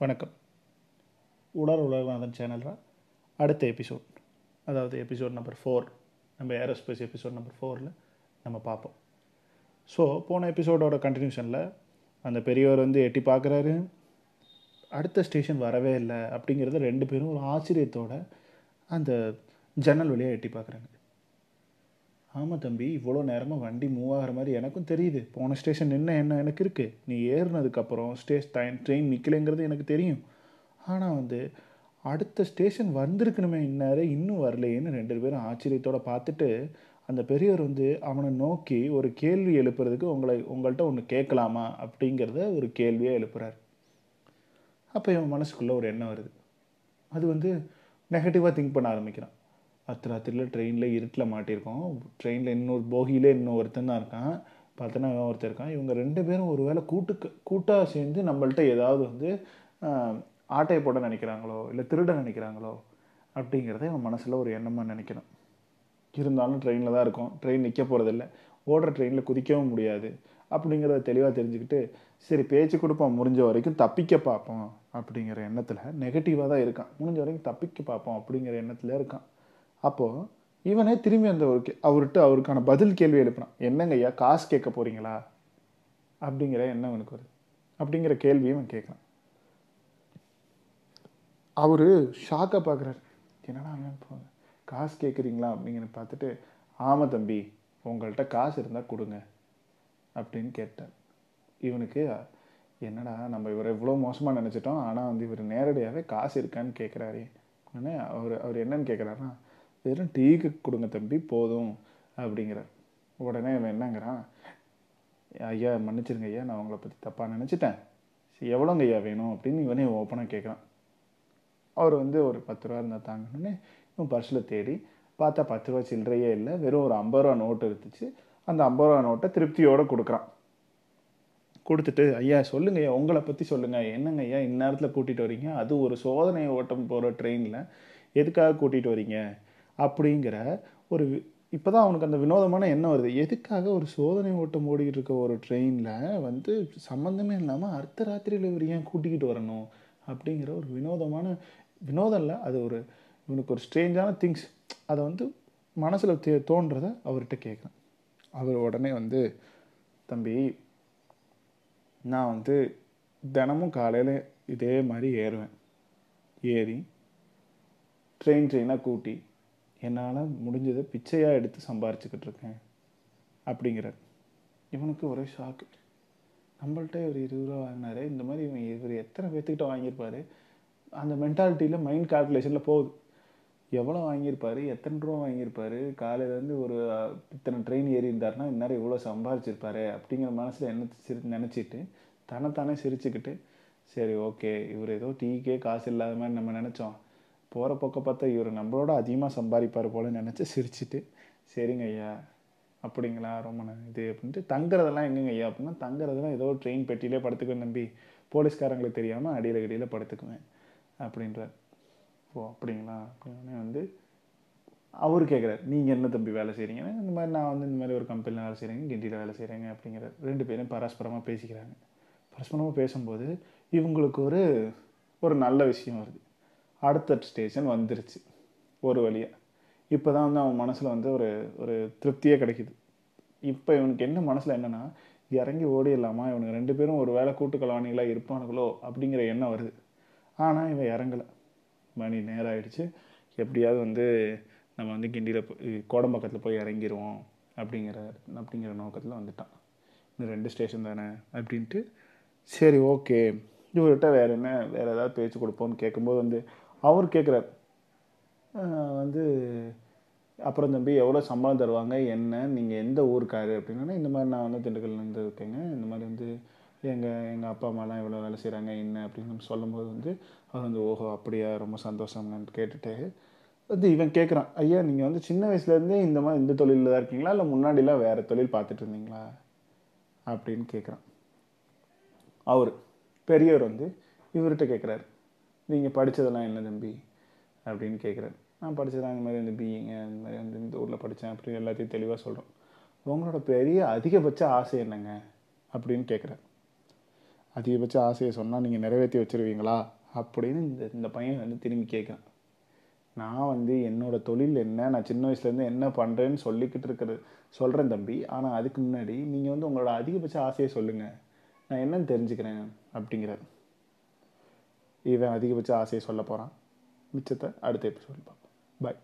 வணக்கம். உடல் உலகநாதன் சேனலில் அடுத்த எபிசோட் அதாவது எபிசோட் நம்பர் ஃபோர் நம்ம ஏரோஸ்பேஸ் எபிசோட் நம்பர் ஃபோரில் நம்ம பார்ப்போம். ஸோ போன எபிசோடோட கண்டினியூஷனில் அந்த பெரியவர் வந்து எட்டி பார்க்குறாரு. அடுத்த ஸ்டேஷன் வரவே இல்லை அப்படிங்கிறத ரெண்டு பேரும் ஒரு ஆச்சரியத்தோட அந்த ஜன்னல் வழியாக எட்டி பார்க்குறாங்க. ஆமாம் தம்பி இவ்வளோ நேரமாக வண்டி மூவ் ஆகிற மாதிரி எனக்கும் தெரியுது. போன ஸ்டேஷன் என்ன என்ன எனக்கு இருக்குது நீ ஏறினதுக்கப்புறம் ஸ்டேஷ் ட்ரெயின் நிற்கலைங்கிறது எனக்கு தெரியும். ஆனால் வந்து அடுத்த ஸ்டேஷன் வந்திருக்கணுமே இந்நேரம் இன்னும் வரலையேன்னு ரெண்டு பேரும் ஆச்சரியத்தோடு பார்த்துட்டு அந்த பெரியவர் வந்து அவனை நோக்கி ஒரு கேள்வி எழுப்புறதுக்கு உங்களை உங்கள்கிட்ட ஒன்று கேட்கலாமா அப்படிங்கிறத ஒரு கேள்வியாக எழுப்புறார். அப்போ இவன் மனசுக்குள்ளே ஒரு எண்ணம் வருது. அது வந்து நெகட்டிவாக திங்க் பண்ண ஆரம்பிக்கிறான். அத்து ராத்திரியில் ட்ரெயினில் இருட்டில் மாட்டியிருக்கோம். ட்ரெயினில் இன்னொரு போகியிலே இன்னும் ஒருத்தன் தான் இருக்கான். பார்த்தோன்னா ஒருத்தர் இருக்கான். இவங்க ரெண்டு பேரும் ஒரு வேளை கூட்டுக்கு கூட்டாக சேர்ந்து நம்மள்ட்ட ஏதாவது வந்து ஆட்டையை போட நினைக்கிறாங்களோ இல்லை திருட நினைக்கிறாங்களோ அப்படிங்கிறத இவன் மனசில் ஒரு எண்ணமாக நினைக்கணும். இருந்தாலும் ட்ரெயினில் தான் இருக்கும். ட்ரெயின் நிற்க போகிறதில்ல ஓடுற ட்ரெயினில் குதிக்கவும் முடியாது. அப்படிங்கிறத தெளிவாக தெரிஞ்சுக்கிட்டு சரி பேச்சு கொடுப்போம். முடிஞ்ச வரைக்கும் தப்பிக்க பார்ப்போம். அப்படிங்கிற எண்ணத்தில் நெகட்டிவாக தான் இருக்கான். முடிஞ்ச வரைக்கும் தப்பிக்க பார்ப்போம். அப்படிங்கிற எண்ணத்தில் இருக்கான். அப்போது இவனே திரும்பி அந்த ஒரு அவர்கிட்ட அவருக்கான பதில் கேள்வி எழுப்பினான் என்னங்க ஐயா காசு கேட்க போகிறீங்களா அப்படிங்கிற எண்ணம் அவனுக்கு வருது. அப்படிங்கிற கேள்வியும் அவன் கேட்குறான். அவர் ஷாக்காக பார்க்குறாரு. என்னடா அவன் காசு கேட்குறீங்களா? அப்படிங்கிற பார்த்துட்டு ஆமாம் தம்பி உங்கள்கிட்ட காசு இருந்தால் கொடுங்க அப்படின்னு கேட்டார். இவனுக்கு என்னடா நம்ம இவரை இவ்வளோ மோசமாக நினச்சிட்டோம். ஆனால் வந்து இவர் நேரடியாகவே காசு இருக்கான்னு கேட்குறாரு. அவர் அவர் என்னன்னு கேட்குறாருன்னா வெறும் டீக்கு கொடுங்க தம்பி போதும் அப்படிங்கிறார். உடனே இவன் என்னங்கிறான் ஐயா மன்னிச்சிருங்க ஐயா நான் உங்களை பற்றி தப்பாக நினச்சிட்டேன். சரி எவ்வளோங்க ஐயா வேணும்? அப்படின்னு இவனே ஓப்பனாக கேட்குறான் அவர் வந்து ஒரு பத்து ரூபா இருந்தால் தாங்கன்னு இவன் பர்ஸில் தேடி பார்த்தா பத்து ரூபா சில்லறையே இல்லை வெறும் ஒரு ஐம்பது ரூபா நோட்டு எடுத்துச்சு. அந்த ஐம்பது ரூபா நோட்டை திருப்தியோடு கொடுக்குறான். கொடுத்துட்டு ஐயா சொல்லுங்க ஐயா உங்களை பற்றி சொல்லுங்கள் என்னங்க ஐயா இந்நேரத்தில் கூட்டிகிட்டு வரீங்க? அது ஒரு சோதனை ஓட்டம் போகிற ட்ரெயினில் எதுக்காக கூட்டிகிட்டு வரீங்க? அப்படிங்கிற ஒரு இப்போ தான் அவனுக்கு அந்த வினோதமான எண்ணம் வருது. எதுக்காக ஒரு சோதனை ஓட்டம் ஓடிக்கிட்டு இருக்க ஒரு ட்ரெயினில் வந்து சம்மந்தமே இல்லாமல் அர்த்த ராத்திரியில் இவர் ஏன் கூட்டிக்கிட்டு வரணும் அப்படிங்கிற ஒரு வினோதமான வினோதம் இல்லை அது ஒரு இவனுக்கு ஒரு ஸ்ட்ரேஞ்சான திங்ஸ் அதை வந்து மனசில் தே தோன்றதை அவர்கிட்ட கேட்குறேன் அவர் உடனே வந்து தம்பி நான் வந்து தினமும் காலையில் இதே மாதிரி ஏறுவேன். ஏறி ட்ரெயின் ட்ரெயினாக கூட்டி என்னால் முடிஞ்சதை பிச்சையாக எடுத்து சம்பாரிச்சுக்கிட்டு இருக்கேன் அப்படிங்கிறார். இவனுக்கு ஒரே ஷாக்கு நம்மள்ட்ட ஒரு இருபது ரூபா வாங்கினாரு. இந்த மாதிரி இவன் இவர் எத்தனை பேர்த்துக்கிட்ட வாங்கியிருப்பாரு? அந்த மென்டாலிட்டியில் மைண்ட் கால்குலேஷனில் போகுது. எவ்வளோ வாங்கியிருப்பாரு? எத்தனை ரூபா வாங்கியிருப்பாரு? காலையிலேருந்து ஒரு இத்தனை ட்ரெயின் ஏறி இருந்தாருன்னா இந்நேரம் இவ்வளோ சம்பாரிச்சிருப்பாரு அப்படிங்கிற மனசில் என்ன சிரி நினச்சிட்டு தன்னைத்தானே சிரிச்சுக்கிட்டு சரி ஓகே இவர் ஏதோ டீக்கே காசு இல்லாத மாதிரி நம்ம நினச்சோம். போகிற பக்கம் பார்த்தா இவர் நம்மளோட அதிகமாக சம்பாதிப்பார் போல நினச்சி சிரிச்சுட்டு சரிங்க ஐயா அப்படிங்களா? ரொம்ப இது அப்படின்ட்டு தங்குறதெல்லாம் எங்கேங்க ஐயா? அப்படின்னா தங்குறதெல்லாம் ஏதோ ட்ரெயின் பெட்டியிலே படுத்துக்குவேன் நம்பி போலீஸ்காரங்களுக்கு தெரியாமல் அடியில் கடியில் படுத்துக்குவேன் அப்படின்றார். ஓ அப்படிங்களா? அப்படின்னே வந்து அவர் கேட்குறாரு நீங்கள் என்ன தம்பி வேலை செய்கிறீங்கன்னா இந்த மாதிரி நான் வந்து இந்த மாதிரி ஒரு கம்பெனியில் வேலை செய்கிறேங்க கிண்டியில் வேலை செய்கிறேங்க அப்படிங்கிற ரெண்டு பேரும் பரஸ்பரமாக பேசிக்கிறாங்க. பரஸ்பரமாக பேசும்போது இவங்களுக்கு ஒரு ஒரு நல்ல விஷயம் வருது. அடுத்த ஸ்டேஷன் வந்துருச்சு. ஒரு வழியாக இப்போ தான் வந்து அவன் மனசில் வந்து ஒரு ஒரு திருப்தியே கிடைக்குது. இப்போ இவனுக்கு என்ன மனசில் என்னென்னா இறங்கி ஓடிடலாமா? இவனுக்கு ரெண்டு பேரும் ஒரு வேலை கூட்டுக்கலானிகளாக இருப்பானுங்களோ அப்படிங்கிற எண்ணம் வருது. ஆனால் இவன் இறங்கலை. மணி நேரம் ஆகிடுச்சு எப்படியாவது வந்து நம்ம வந்து கிண்டியில் போய் கோடம்பக்கத்தில் போய் இறங்கிடுவோம் அப்படிங்கிற அப்படிங்கிற நோக்கத்தில் வந்துட்டான். இந்த ரெண்டு ஸ்டேஷன் தானே அப்படின்ட்டு சரி ஓகே இவர்கிட்ட வேறு என்ன வேறு ஏதாவது பேச்சு கொடுப்போம்னு கேட்கும்போது வந்து அவர் கேட்குறார் வந்து அப்புறம் தம்பி எவ்வளோ சம்பளம் தருவாங்க? என்ன? நீங்கள் எந்த ஊருக்காரு? அப்படின்னா இந்த மாதிரி நான் வந்து திண்டுக்கல்லேருந்து இருக்கேங்க. இந்த மாதிரி வந்து எங்கள் எங்கள் அப்பா அம்மாலாம் இவ்வளோ வேலை செய்கிறாங்க என்ன? அப்படின்னு சொல்லும்போது வந்து அவர் வந்து ஓஹோ அப்படியா? ரொம்ப சந்தோஷம்னு கேட்டுட்டு வந்து இவன் கேட்குறான் ஐயா நீங்கள் வந்து சின்ன வயசுலேருந்தே இந்த மாதிரி இந்த தொழிலில் தான் இருக்கீங்களா? இல்லை முன்னாடிலாம் வேறு தொழில் பார்த்துட்டு இருந்தீங்களா? அப்படின்னு கேட்குறான் அவர் பெரியவர் வந்து இவர்கிட்ட கேட்குறாரு நீங்கள் படித்ததெல்லாம் என்ன தம்பி? அப்படின்னு கேட்குறேன் நான் படித்ததெல்லாம் இந்த மாதிரி இந்த பிஇங்க இந்த மாதிரி வந்து இந்த ஊரில் படித்தேன் அப்படின்னு எல்லாத்தையும் தெளிவாக சொல்கிறோம் உங்களோட பெரிய அதிகபட்ச ஆசை என்னங்க? அப்படின்னு கேட்குறேன் அதிகபட்ச ஆசையை சொன்னால் நீங்கள் நிறைவேற்றி வச்சிருவீங்களா? அப்படின்னு இந்த இந்த பையன் வந்து திரும்பி கேட்குறேன். நான் வந்து என்னோட தொழில் என்ன? நான் சின்ன வயசுலேருந்து என்ன பண்ணுறேன்னு சொல்லிக்கிட்டு இருக்கிறது சொல்கிறேன் தம்பி. ஆனால் அதுக்கு முன்னாடி நீங்கள் வந்து உங்களோட அதிகபட்ச ஆசையை சொல்லுங்கள் நான் என்னன்னு தெரிஞ்சுக்கிறேன் அப்படிங்கிறேன் இவன் அதிகபட்ச ஆசையை சொல்ல போகிறான் மிச்சத்தை அடுத்த எபிசோட் பார்ப்போம். பாய்